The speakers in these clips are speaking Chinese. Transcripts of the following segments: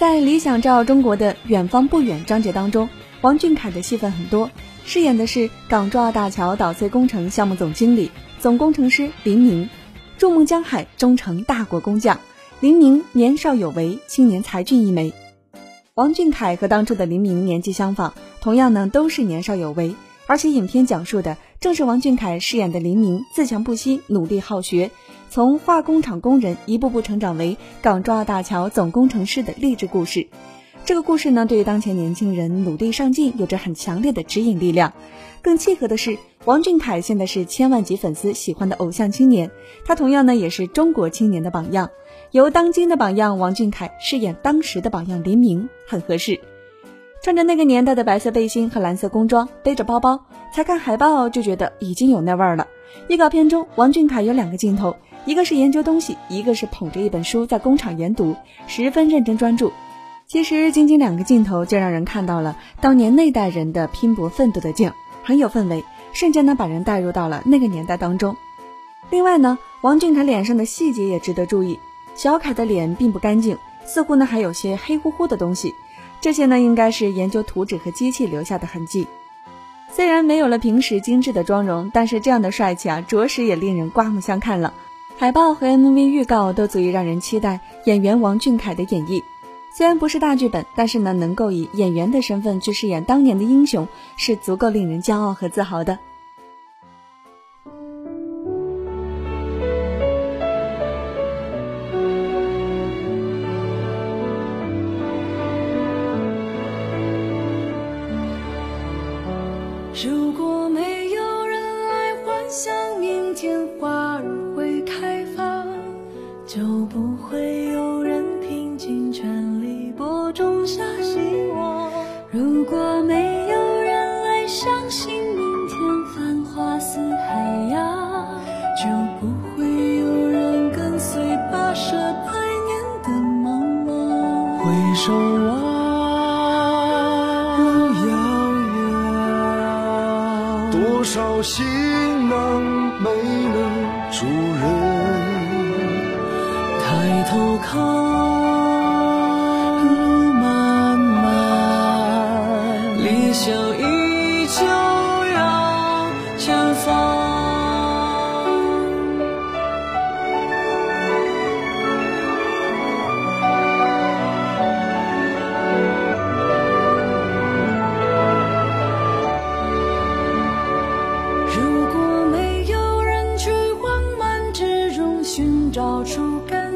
在《理想照中国的远方不远》章节当中，王俊凯的戏份很多，饰演的是港珠澳大桥导隧工程项目总经理、总工程师林明，筑梦江海，终成大国工匠。林明年少有为，青年才俊一枚。王俊凯和当初的林明年纪相仿，同样呢都是年少有为，而且影片讲述的正是王俊凯饰演的林明自强不息、努力好学。从化工厂工人一步步成长为港珠澳大桥总工程师的励志故事，这个故事呢，对于当前年轻人努力上进有着很强烈的指引力量。更契合的是，王俊凯现在是千万级粉丝喜欢的偶像青年，他同样呢也是中国青年的榜样。由当今的榜样王俊凯饰演当时的榜样黎明，很合适。穿着那个年代的白色背心和蓝色工装，背着包包，才看海报就觉得已经有那味儿了。预告片中，王俊凯有两个镜头。一个是研究东西，一个是捧着一本书在工厂研读，十分认真专注。其实仅仅两个镜头就让人看到了当年那代人的拼搏奋斗的劲，很有氛围，瞬间呢把人带入到了那个年代当中。另外呢，王俊凯脸上的细节也值得注意。小凯的脸并不干净，似乎呢还有些黑乎乎的东西，这些呢应该是研究图纸和机器留下的痕迹。虽然没有了平时精致的妆容，但是这样的帅气啊，着实也令人刮目相看了。海报和 MV 预告都足以让人期待演员王俊凯的演绎。虽然不是大剧本，但是呢，能够以演员的身份去饰演当年的英雄，是足够令人骄傲和自豪的。如果没有人来幻想不会有人拼尽全力播种下希望。如果没有人来相信明天繁花似海洋，就不会有人跟随跋涉百年的茫茫。回首望路遥远，多少行囊没能住人。回头看，路漫漫，理想依旧要前方。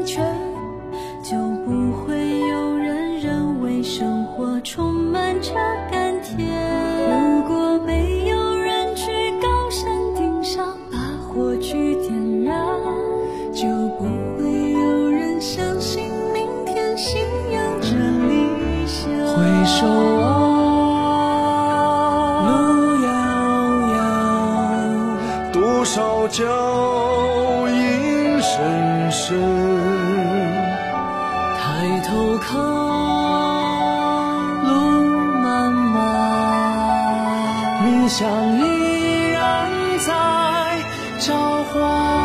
就不会有人认为生活。充满着甘甜。如果没有人去高山顶上把火炬点燃，就不会有人相信明天信仰着理想。回首望路遥遥，多少脚印深深。头看。路漫漫理想依然在召唤。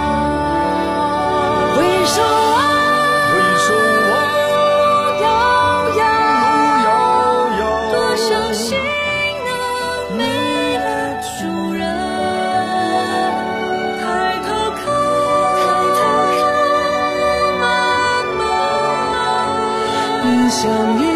相遇，